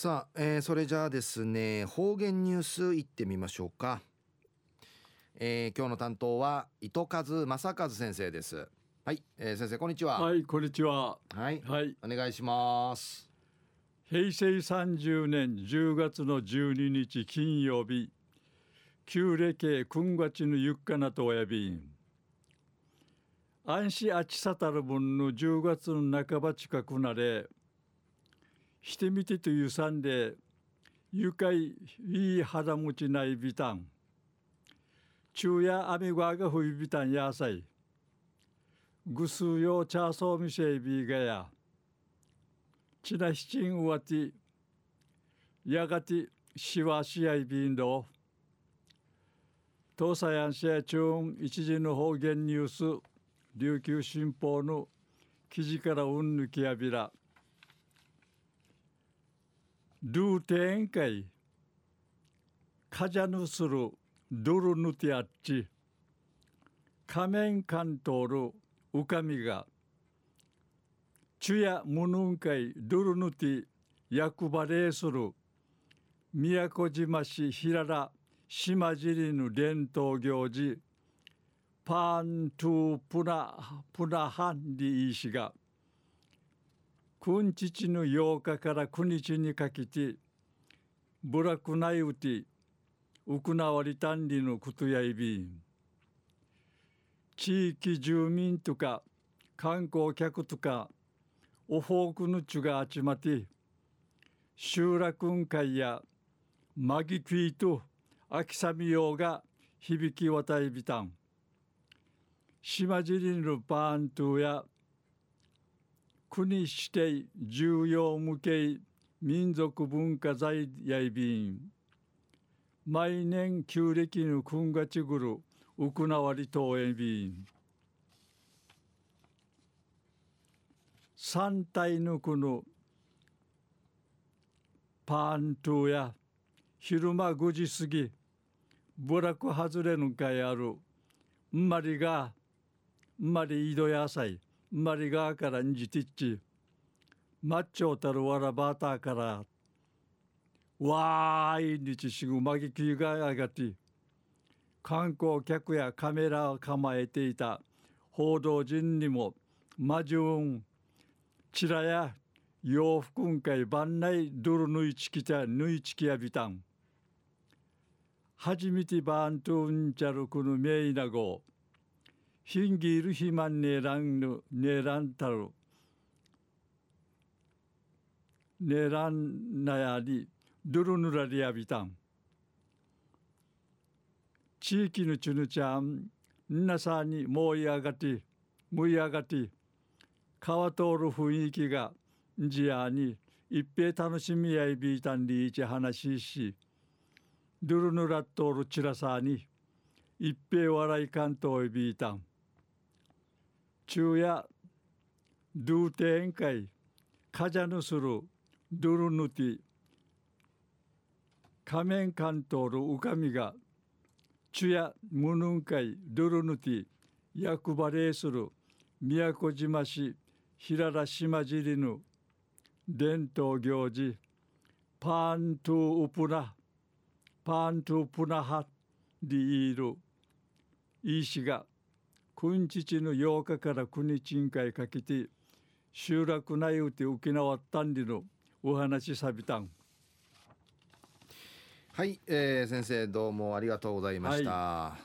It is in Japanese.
さあ、えー、それじゃあですね方言ニュースいってみましょうか、えー、今日の担当は糸数正和先生です。はい、えー、先生こんにちは。はいこんにちは。はい、はい、お願いします。平成30年10月の12日金曜日旧暦くんがちのゆっかなとおやびん安心あちさたる分の10月の半ば近くなれしてみてというさんで愉快いい肌持ちないビタン。昼夜雨ががふいビタンやさいぐすうよチャーソーミシェイビーがや。ちなしちんうわてやがてしわしあいびんど東西安市中一時の方言ニュース。琉球新報の記事からうんぬきやびら。ルーテン会カジャヌスルドルヌティアッチ。仮面関東るウカミが。チュヤムヌン会ドルヌティ役場レーする。宮古島市平良島尻の伝統行事。パントゥプナプナハンディイシが。くんちちの8日から9日にかけてブラクナイウティウクナワリタンリのクトヤイビン地域住民とか観光客とかオフォークのチュが集まって集落会やマギクイと秋雨用が響き渡りびたん。島尻のパーントや国指定重要無形民族文化財やいびん。毎年旧暦のくんがちぐるうくなわりとえびん。三体のくのパントゥや昼間5時過ぎ部落外れのかやるんまりがんまり井戸野菜。んまりがからんじてっち。マッチョたるわらばたから。わーいにちしぐまぎきがあがて。観光客やカメラを構えていた。報道陣にも。魔順チラや。洋服んかい番内ドルぬいちきたぬいちきやびたん。初めてバントゥンチャルクのメイナゴヒンギールヒマンネランヌネランタルネランナヤリドゥルヌラリアビタン地域のチュヌちゃん皆さんに燃え上がって燃え上がって川通る雰囲気がじやに一平楽しみやいびいたんりいち話ししドゥルヌラットールチラサーに一平笑い関東へビータン昼夜ドゥテン会カジャヌするドゥルヌティ仮面関東るウカミが昼夜ムヌン会ドゥルヌティ役場レーする。宮古島市平良島尻の伝統行事。パントゥウプナ。パントゥプナハディールイーシがくんちちの8日から9日んかけて集落内うて沖縄ったんりのお話さびたん。はい、えー、先生どうもありがとうございました、はい